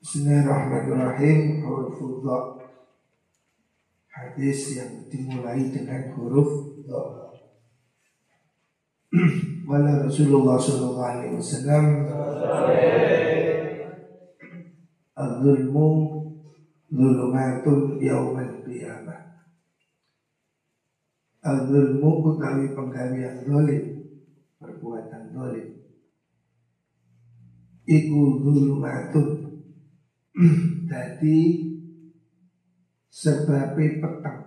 Bismillahirrahmanirrahim. Huruf dha Hadis yang dimulai dengan huruf dha Wala Rasulullah sallallahu alaihi wasallam? Az-zulmu Zulumatun yaumal qiyamah. Az-zulmu utawi penggawean zalim Perbuatan zalim. Iku zulumatun Jadi Sebabnya petang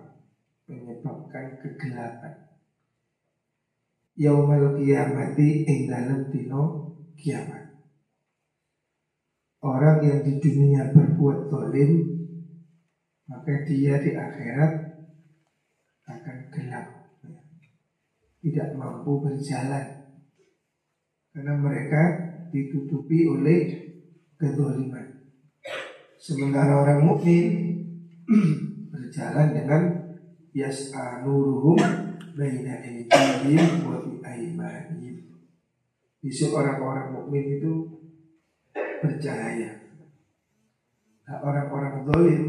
Menyebabkan kegelapan. Yaumal kiamati ing dalam dino kiamat. Orang yang di dunia berbuat zalim maka dia di akhirat akan gelap. Tidak mampu berjalan. Karena mereka ditutupi oleh kezaliman sementara orang mukmin berjalan dengan yas'anuruhum baina aydihim wa bi aymanihim Besok orang-orang mukmin itu bercahaya. Nah, orang-orang zalim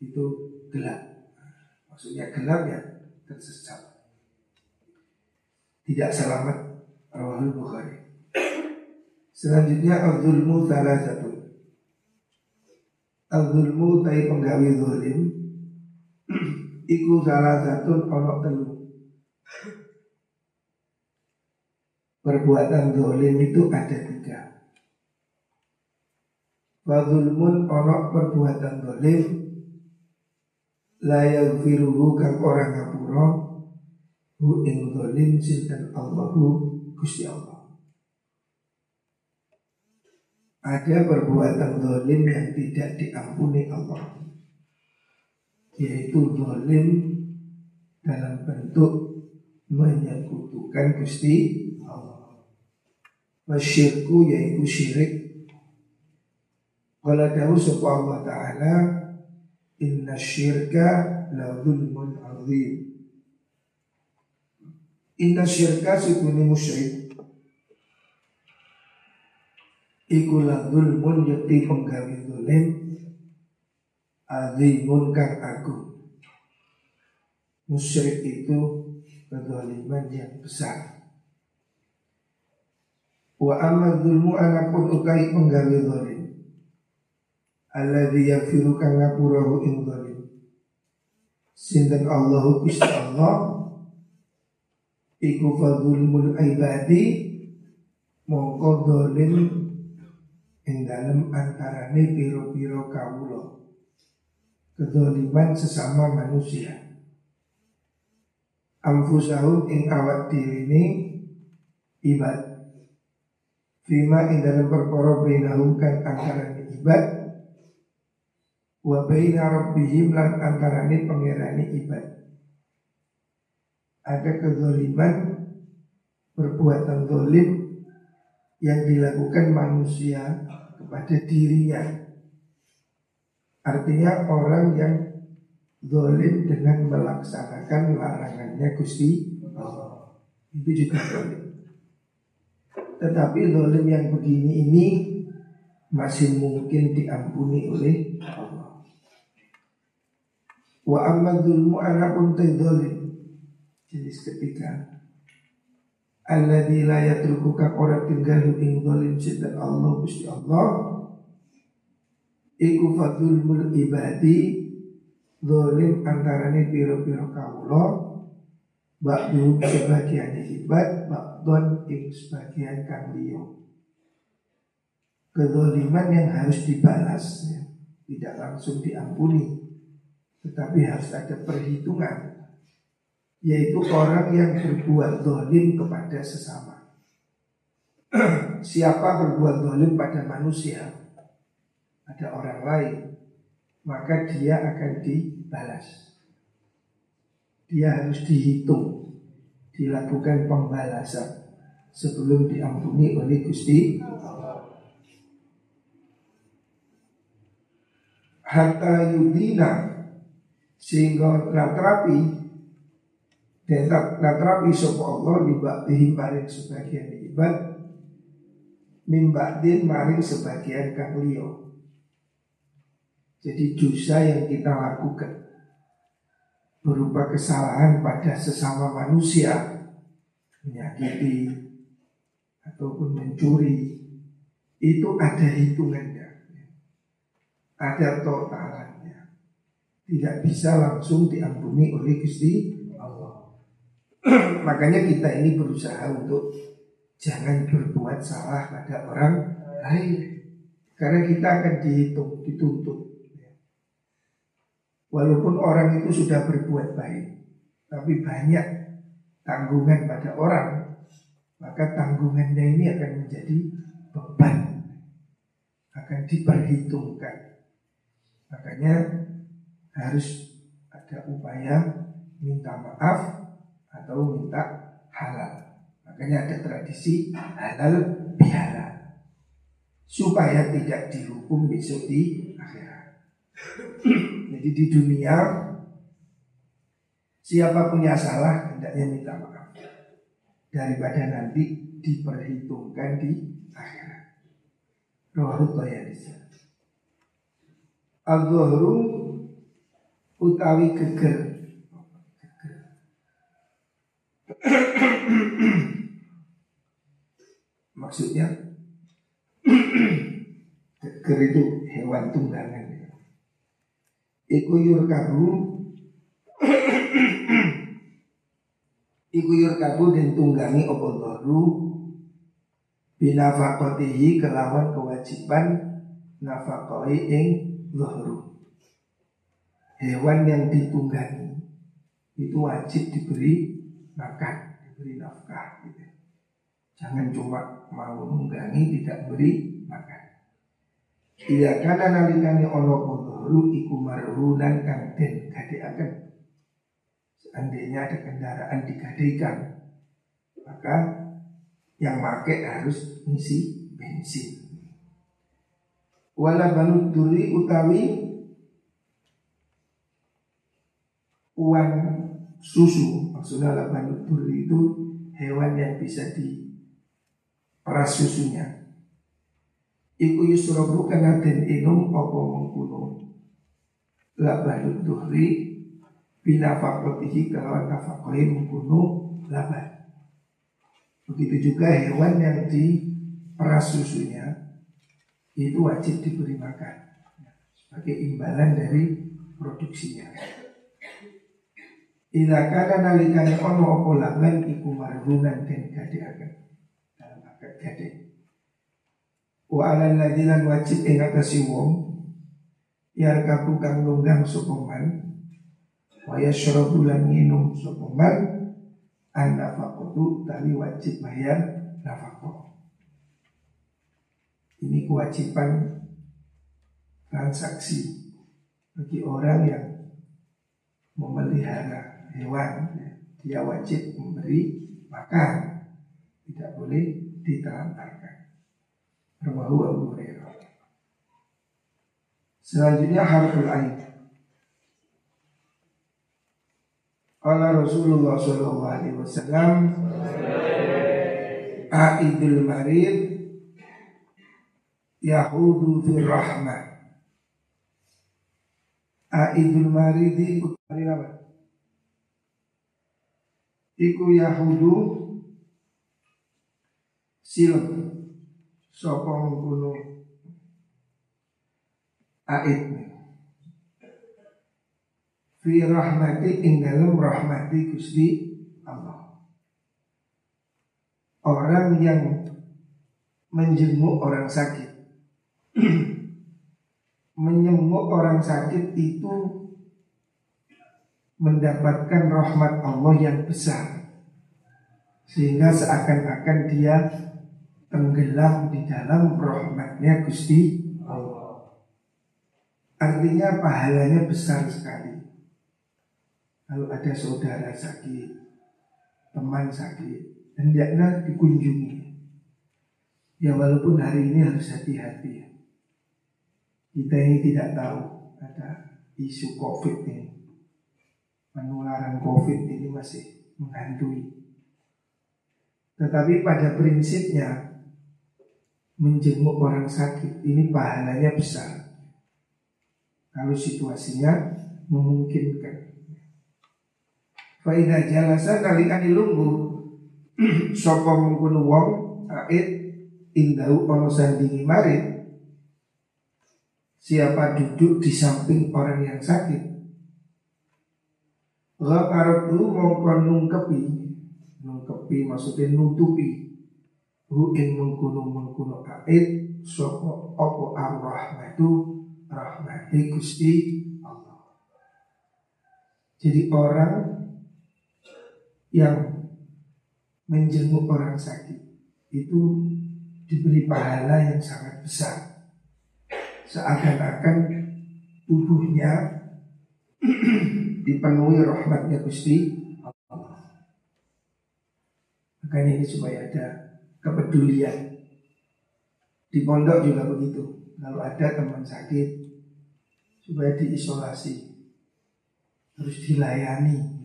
itu gelap. Maksudnya gelap ya tersesat. Tidak selamat Rawahul Bukhari. Selanjutnya salah satu. Al-zulmu tai penggawe zalim iku salah satu ono telu. Perbuatan zalim itu ada tiga. Wadulmun onok perbuatan dolim Layal firuhu kang orang ngapura Hu ing dolim sinten Allahu Gusti Allah Ada perbuatan dolim yang tidak diampuni Allah. Yaitu dolim dalam bentuk menyekutukan Gusti Allah. Masyirku yaitu syirik. Qala dawu sapa Allah taala inna syirka la zulmun azim. Inna syirka sukuni musyrik Iku la zulmun yakti penggawe zalim azimun kang agung. Musyrik itu kezaliman yang besar. Wa amma zulmu anapun ukai penggawe zalim alladzi yaghfiru kang ngapurahu ing zalim sinten Allahu Gusti Allah iku fadzulmul ibadi mongko ing dalem antarane piro-piro kawula. Kezaliman sesama manusia. Amfusahum ing awak ini ibad Fima ing dalam perkara bainahum kan antarane ibad wa baina rabbihim lan antarane pangerane ibad. Ada kezaliman perbuatan zalim yang dilakukan manusia kepada dirinya. Artinya orang yang zalim dengan melaksanakan larangannya Gusti Allah. Itu juga zalim. Tetapi zalim yang begini ini masih mungkin diampuni oleh Allah. Wa amma dzulmu jenis ketiga Alladzi la yatruku ka ora tinggal ing zalim sedan Allah Gusti Allah. Iku fadzulmul ibadi Zalim antarane piro-piro kawula. Ba'du sebagian ibad Ba'don ing sebagian kang liya. Kezaliman yang harus dibalas ya. Tidak langsung diampuni tetapi harus ada perhitungan Yaitu orang yang berbuat dolim kepada sesama. Siapa berbuat dolim pada manusia? Ada orang lain. Maka dia akan dibalas. Dia harus dihitung Dilakukan pembalasan Sebelum diampuni oleh Gusti Hatta yudina sehingga natrapi dan natrapi sapa Allah libatihi maring sebagian ibad mimbadin maring sebagian kang Jadi dosa yang kita lakukan berupa kesalahan pada sesama manusia, menyakiti ataupun mencuri, itu ada hitungannya, ada totalannya. Tidak bisa langsung diampuni oleh Gusti. Makanya kita ini berusaha untuk jangan berbuat salah pada orang lain. Karena kita akan dihitung, dituntut. Walaupun orang itu sudah berbuat baik, tapi banyak tanggungan pada orang, maka tanggungannya ini akan menjadi beban, akan diperhitungkan. Makanya harus ada upaya minta maaf atau minta halal. Makanya ada tradisi halal bihalal supaya tidak dihukum besok di akhirat. Jadi di dunia siapa punya salah hendaknya minta maaf daripada nanti diperhitungkan di akhirat. Rawahu Tayalisa. Al-Zuhru utawi geger. Maksudnya geger itu hewan tunggangan. Iku yurkabu Iku yurkabu dan tunggangi opo doru Binafakotihi kelawan kewajiban Nafakoi ing doru Hewan yang ditunggangi Itu wajib diberi makan Diberi nafkah gitu. Jangan cuma mau nunggangi tidak beri makan Iya karena nalikani ono Ru iku marhunan kang den gadeaken. Seandainya ada kendaraan digadekan, maka yang make harus ngisi bensin. Wala banu duri utawi uang susu maksudnya laban duri itu hewan yang bisa di peras susunya. Iku yusrobu kana den inum apa mengkuno labadut duhri binafakotihi kalau nafakoi membunuh laban. Begitu juga hewan yang diperas susunya itu wajib diberi makan sebagai imbalan dari produksinya. Ila kana nalikane ono opo laban iku marhunan den gadeaken dalam akad gade. Wa alal ladilan wajib ing atase wong yarkabu kang nunggang sopeman waya syarabu lan minum sopeman an nafakotu tali wajib bayar nafkah ini kewajiban transaksi bagi orang yang memelihara hewan dia wajib memberi makan tidak boleh ditelantarkan Rawahu Abu Hurairah Selanjutnya harful ain. Qala Rasulullah sallallahu alaihi Aidul marid Yahudu fir rahmah Aidul maridi utari apa? Iku Yahudu. Silem. Sopo mengkuno aid fi rahmati ing dalam rahmati Gusti Allah. Orang yang menjenguk orang sakit. Menyembuh orang sakit itu Mendapatkan rahmat Allah yang besar Sehingga seakan-akan dia tenggelam di dalam rahmatnya Gusti Allah Artinya pahalanya besar sekali. Kalau ada saudara sakit, teman sakit, hendaknya dikunjungi. Ya walaupun hari ini harus hati-hati. Kita ini tidak tahu ada isu COVID ini. Penularan COVID ini masih menghantui. Tetapi pada prinsipnya menjenguk orang sakit ini pahalanya besar. kalau situasinya memungkinkan. Faidah jalasa kali lunggu Sopo mengkuno wong Aid Indahu ono sandingi marit Siapa duduk di samping orang yang sakit Ghakaratu mongko nungkepi. Nungkepi maksudnya nutupi. Hu mengkuno mengkuno aid Sopo opo ar-rahmatu Rahmati Gusti Allah. Jadi orang yang menjenguk orang sakit itu diberi pahala yang sangat besar. Seakan-akan tubuhnya dipenuhi rahmatnya Gusti Allah. Makanya ini supaya ada kepedulian. Di pondok juga begitu. Kalau ada teman sakit supaya diisolasi harus dilayani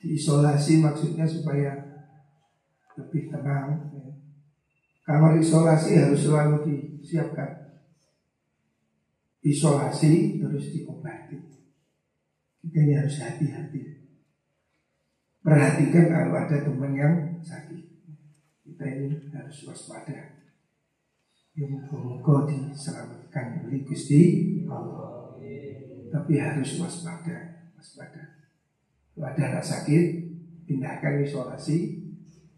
diisolasi maksudnya supaya lebih tenang. Kamar isolasi harus selalu disiapkan. Isolasi harus diobati. Kita ini harus hati-hati. Perhatikan kalau ada teman yang sakit. Kita ini harus waspada. Ya moga diselamatkan oleh Gusti Allah. Tapi harus waspada, waspada. Kalau ada anak sakit, pindahkan isolasi,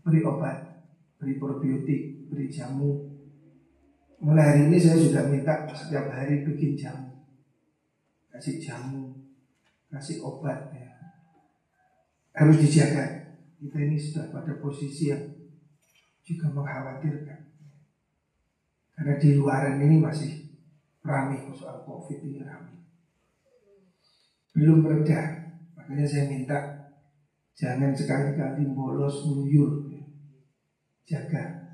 beri obat, beri probiotik, beri jamu. Mulai hari ini saya sudah minta setiap hari bikin jamu, kasih jamu, kasih obat ya. Harus dijaga. Kita ini sudah pada posisi yang juga mengkhawatirkan. Karena di luaran ini masih ramai soal COVID ini ramai. Belum reda, Makanya saya minta jangan sekali-kali bolos meluyur. Jaga.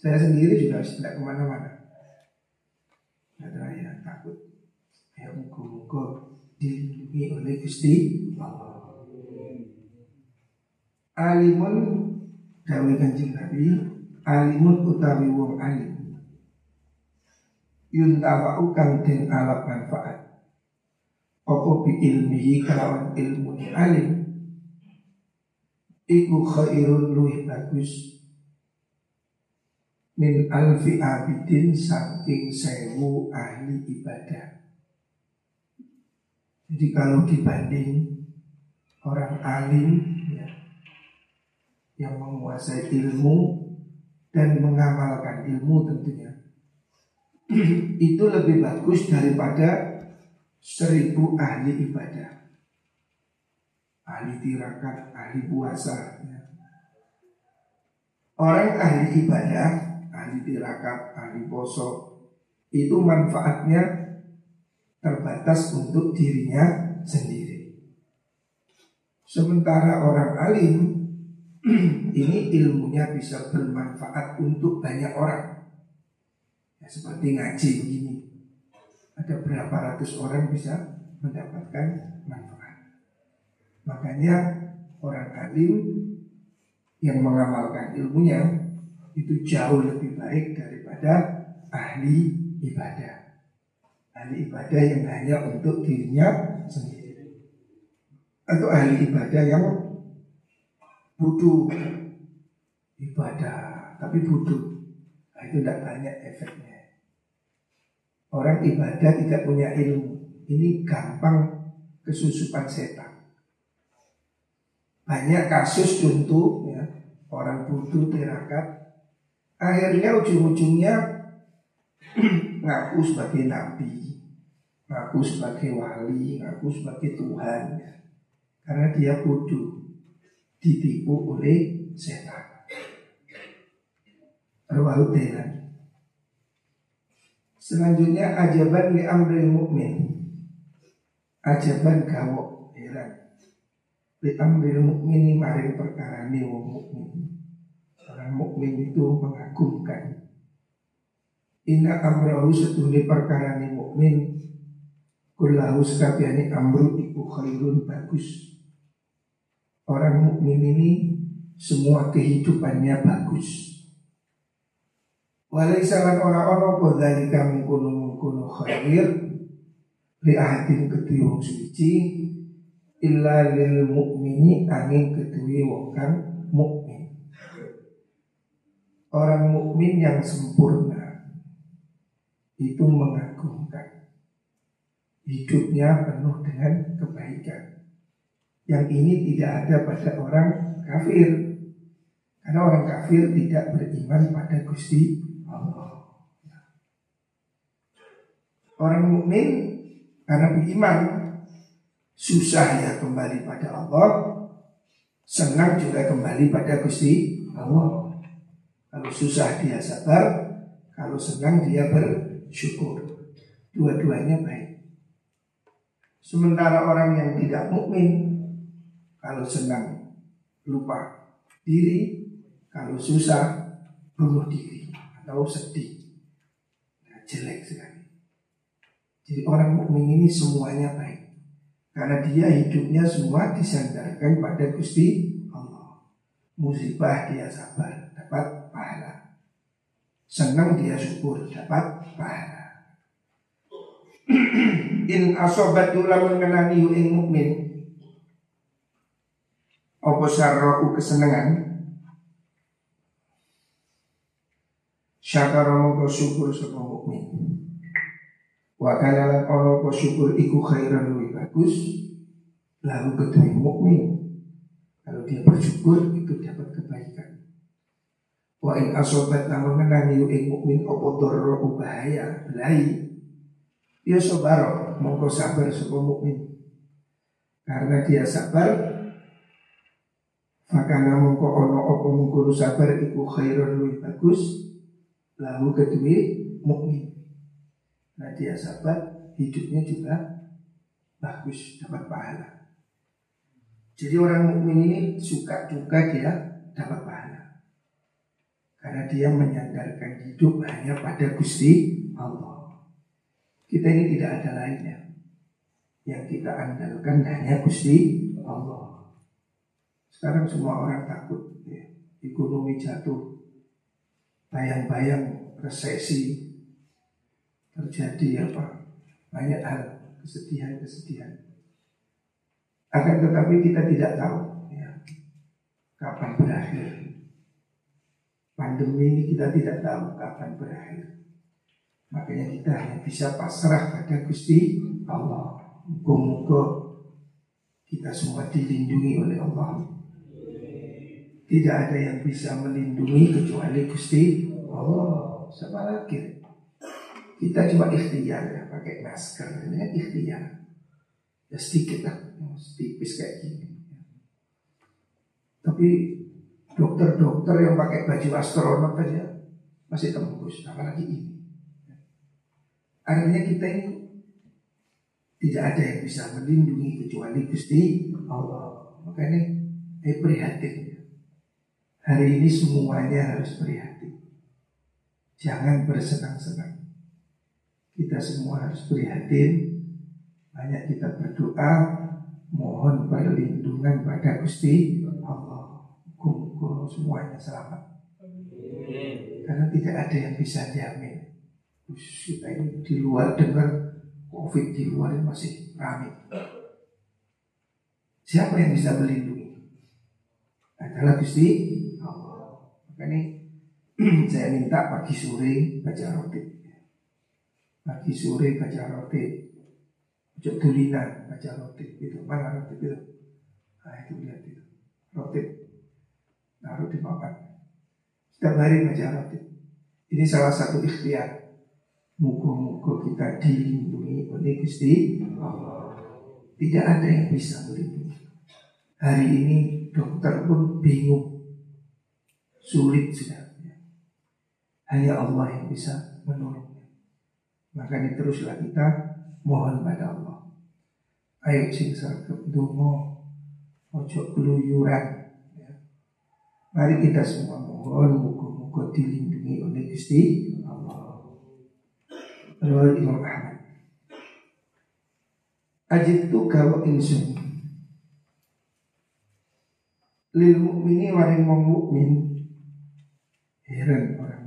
Saya sendiri juga harus tidak ke mana-mana. Ada ya takut. Ya muka-muka dilindungi oleh Gusti Allah. Alimun dawe kanjeng Nabi alimun utawi wong alim. Yuntafa'u kang den alap manfaat. Apa bi ilmihi kelawan ilmu alim? Iku khairun luih bagus. Min alfi abidin saking sewu ahli ibadah Jadi kalau dibanding orang alim ya, Yang menguasai ilmu dan mengamalkan ilmu tentunya Itu lebih bagus daripada seribu ahli ibadah ahli tirakat, ahli puasa ya. orang ahli ibadah ahli tirakat, ahli poso itu manfaatnya terbatas untuk dirinya sendiri sementara orang alim ini ilmunya bisa bermanfaat untuk banyak orang ya, seperti ngaji begini ada berapa ratus orang bisa mendapatkan manfaat. Makanya orang alim yang mengamalkan ilmunya itu jauh lebih baik daripada ahli ibadah. Ahli ibadah yang hanya untuk dirinya sendiri. Atau ahli ibadah yang butuh ibadah tapi butuh. Nah, itu tidak banyak efeknya. Orang ibadah tidak punya ilmu Ini gampang kesusupan setan Banyak kasus contoh ya, Orang butuh tirakat Akhirnya ujung-ujungnya Ngaku sebagai nabi Ngaku sebagai wali Ngaku sebagai Tuhan. Karena dia bodoh Ditipu oleh setan Rawahu Selanjutnya ajaban li amril mukmin. Ajaban gawok heran. Li amril mukmin maring perkara ni wong mukmin. Orang mukmin itu mengagumkan. Inna amrahu setuni perkara ni mukmin. Kullahu sekabiani amru iku khairun bagus. Orang mukmin ini semua kehidupannya bagus. Walai salan ora ono apa dari kamu kuno kuno khair li ahadin ketui wong suci illa lil mukmini angin ketui wong kang mukmin. Orang mukmin yang sempurna itu mengagumkan. Hidupnya penuh dengan kebaikan. Yang ini tidak ada pada orang kafir. Karena orang kafir tidak beriman pada Gusti Allah. Orang mukmin karena beriman susah ya kembali pada Allah, senang juga kembali pada Gusti Allah. Kalau susah dia sabar, kalau senang dia bersyukur. Dua-duanya baik. Sementara orang yang tidak mukmin kalau senang lupa diri, kalau susah bunuh diri atau sedih. Nah, jelek sekali. Jadi orang mukmin ini semuanya baik. Karena dia hidupnya semua disandarkan pada Gusti Allah. Musibah dia sabar, dapat. Senang dia syukur, dapat pahala. In asobatu lamun ngenani ing mukmin apa sarra'u kesenangan Syakara mongko syukur sapa mukmin Wa kana lan ono apa syukur iku khairan luwih bagus lalu ketui mukmin. Kalau dia bersyukur itu dapat kebaikan. Wa in asobat namun menangi ing mukmin apa dorro bahaya belai. Dia sobaro mongko sabar sapa mukmin. Karena dia sabar Fakana mongko ono apa mongko sabar iku khairan luwih bagus lalu kedua mukmin. Nah dia sabar hidupnya juga bagus dapat pahala. Jadi orang mukmin ini suka juga dia dapat pahala. Karena dia menyandarkan hidup hanya pada Gusti Allah. Kita ini tidak ada lainnya. Yang kita andalkan hanya Gusti Allah. Sekarang semua orang takut ya. Ekonomi jatuh Bayang-bayang resesi terjadi apa banyak hal kesedihan-kesedihan. Akan tetapi kita tidak tahu ya, kapan berakhir. Pandemi ini kita tidak tahu kapan berakhir. Makanya kita hanya bisa pasrah pada Gusti Allah. Muka-muka kita semua dilindungi oleh Allah. Tidak ada yang bisa melindungi kecuali Gusti Allah. Siapa lagi? Kita cuma ikhtiar ya pakai masker ini kan ikhtiar. Ya sedikit lah, tipis kayak gini. Tapi dokter-dokter yang pakai baju astronot aja masih tembus, apalagi ini. Artinya kita ini tidak ada yang bisa melindungi kecuali Gusti Allah. Makanya eh prihatin. Hari ini semuanya harus prihatin. Jangan bersenang-senang. Kita semua harus prihatin Banyak kita berdoa Mohon perlindungan pada Gusti Muka semuanya selamat. Karena tidak ada yang bisa jamin Khusus kita ini di luar dengar Covid di luar masih ramai Siapa yang bisa melindungi? Adalah Gusti Allah. Makanya saya minta pagi sore baca roti. Pagi sore baca roti. Ujuk baca roti. Itu Mana roti itu? Nah itu lihat itu. Roti Naruh di papan. Setiap hari baca roti Ini salah satu ikhtiar Muka-muka kita dilindungi oleh Gusti Allah. Tidak ada yang bisa melindungi. Hari ini dokter pun bingung. Sulit sudah Hanya Allah yang bisa menolong Makanya teruslah kita mohon pada Allah. Ayo sing sarkep dongo ojo keluyuran. Mari kita semua mohon muka-muka dilindungi oleh Gusti Allah. Lalu Imam Ahmad. Ajib tu kalau insun. Lil mukmini waring wong mukmin. Heran orang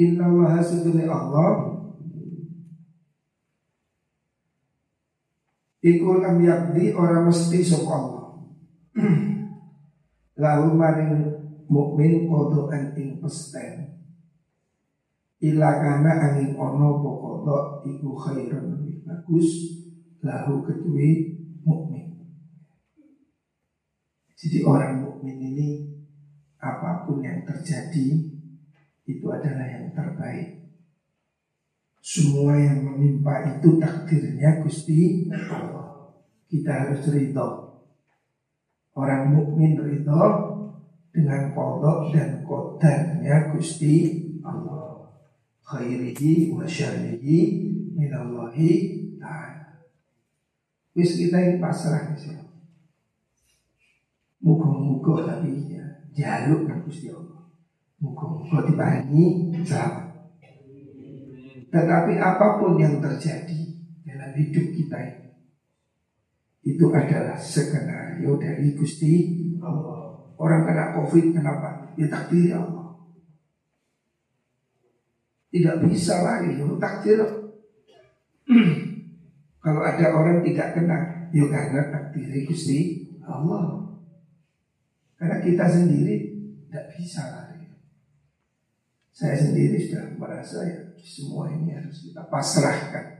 Inna Allah seduni Allah. Iku lam yakdi orang mesti sop Allah Lalu maring mukmin kodokan ing pesten Ila kana angin ono pokodo iku khairun lebih bagus Lahu ketui mukmin Jadi orang mukmin ini apa pun yang terjadi itu adalah yang terbaik semua yang menimpa itu takdirnya Gusti Allah. Kita harus ridho. Orang mukmin ridho dengan kodok dan kodarnya Gusti Allah. Khairihi wa syarihi minallahi ta'ala. Wis kita ini pasrah sih. Muka-muka tapi ya jaluk dengan Gusti Allah. Muka-muka diparingi selamat. Tetapi apa pun yang terjadi dalam hidup kita ini itu adalah skenario dari Gusti Allah. Orang kena COVID kenapa? Ya takdir Allah. Tidak bisa lagi, ya takdir. Kalau ada orang tidak kena, ya karena takdir Gusti Allah. Karena kita sendiri tidak bisa lagi. Saya sendiri sudah merasa ya semua ini harus kita pasrahkan.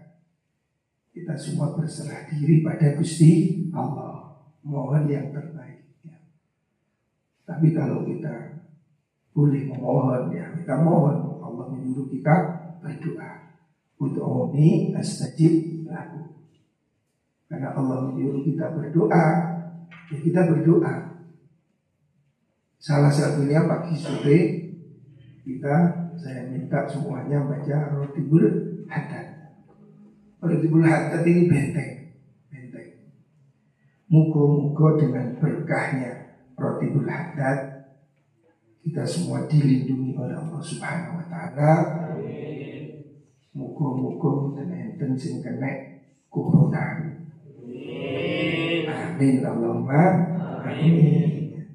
Kita semua berserah diri pada Gusti Allah. Mohon yang terbaik. Ya. Tapi kalau kita boleh memohon ya kita mohon Allah menyuruh kita berdoa. Ud'uni astajib laku. Karena Allah menyuruh kita berdoa, ya kita berdoa. Salah satunya pagi sore kita saya minta semuanya baca Rotibul Haddad. Rotibul Haddad ini benteng, benteng. Muka-muka dengan berkahnya Rotibul Haddad kita semua dilindungi oleh Allah Subhanahu wa taala. Muka-muka dan enten sing kena corona. Amin Allahumma amin.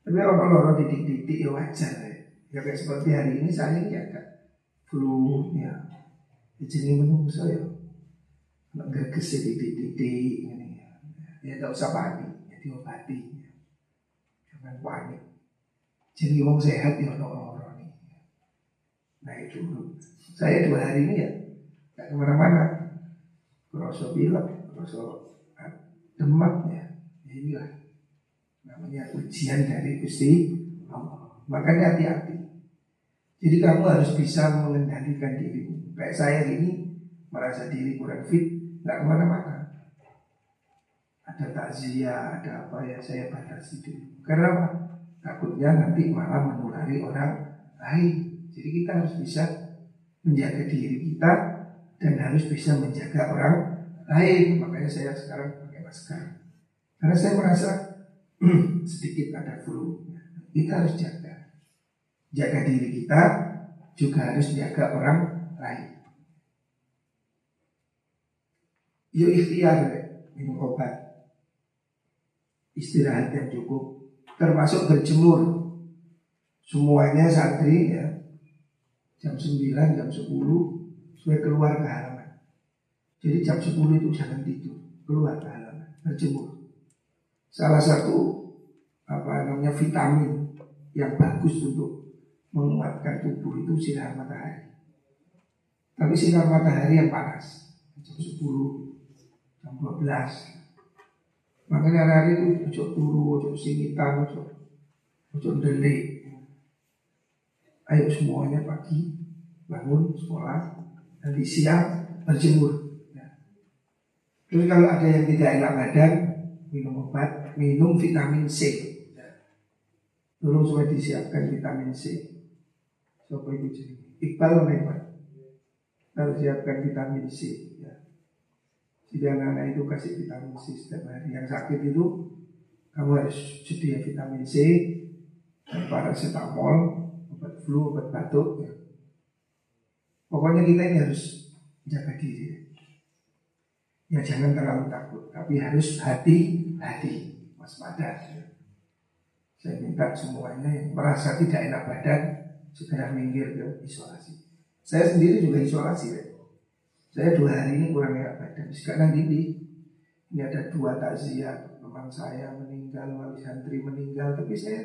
Tapi orang-orang titik-titik ya wajar Ya kayak seperti hari ini saya ini agak flu ya. Jadi menunggu saya. Nggak gerges ya titik-titik ini ya. Ya tidak usah panik, ya diobati. Ya. Jangan panik. Jadi wong sehat ya orang-orang ini. Nah itu saya dua hari ini ya nggak ke mana-mana. Kerasa pilek, kerasa demam ya. ya inilah namanya ujian dari Gusti Allah. Makanya hati-hati. Jadi kamu harus bisa mengendalikan dirimu. Kayak saya ini merasa diri kurang fit, nggak ke mana-mana. Ada takziah, ada apa ya saya batasi dulu. Karena? Takutnya nanti malah menulari orang lain. Jadi kita harus bisa menjaga diri kita dan harus bisa menjaga orang lain. Makanya saya sekarang pakai masker. Karena saya merasa sedikit ada flu. Kita harus jaga jaga diri kita juga harus jaga orang lain. Yuk ikhtiar minum obat, istirahat yang cukup, termasuk berjemur. Semuanya santri ya jam 9, jam 10 supaya keluar ke halaman. Jadi jam 10 itu jangan tidur, keluar ke halaman, berjemur. Salah satu apa namanya vitamin yang bagus untuk menguatkan tubuh itu sinar matahari. Tapi sinar matahari yang panas jam 10, jam 12. Makanya hari itu ojo turu, ojo singitan, ojo ojo delik. Ayo semuanya pagi bangun sekolah, nanti siang berjemur. Ya. Terus kalau ada yang tidak enak badan, minum obat, minum vitamin C. Tolong supaya disiapkan vitamin C. Sopo itu jadi Iqbal Iqbal Harus siapkan vitamin C ya. Jadi anak-anak itu kasih vitamin C setiap hari Yang sakit itu Kamu harus sedia vitamin C paracetamol Obat flu, obat batuk ya. Pokoknya kita ini harus jaga diri Ya jangan terlalu takut Tapi harus hati-hati Waspada ya. Saya minta semuanya yang merasa tidak enak badan segera minggir ke isolasi. Saya sendiri juga isolasi ya. Saya dua hari ini kurang enak badan, sekarang gini ini ada dua takziah teman saya meninggal, wali santri meninggal, tapi saya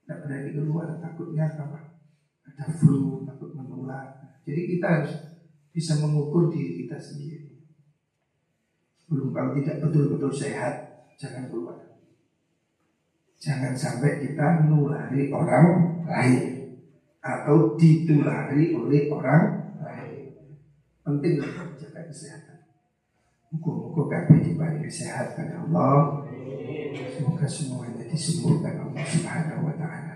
tidak berani keluar takutnya apa? Ada flu, takut menular. Jadi kita harus bisa mengukur diri kita sendiri. Belum kalau tidak betul-betul sehat, jangan keluar. Jangan sampai kita menulari orang lain atau ditulari oleh orang lain. Penting menjaga kesehatan. Muka-muka kabeh diberi kesehatan Allah. Semoga semuanya disembuhkan Allah Subhanahu wa taala.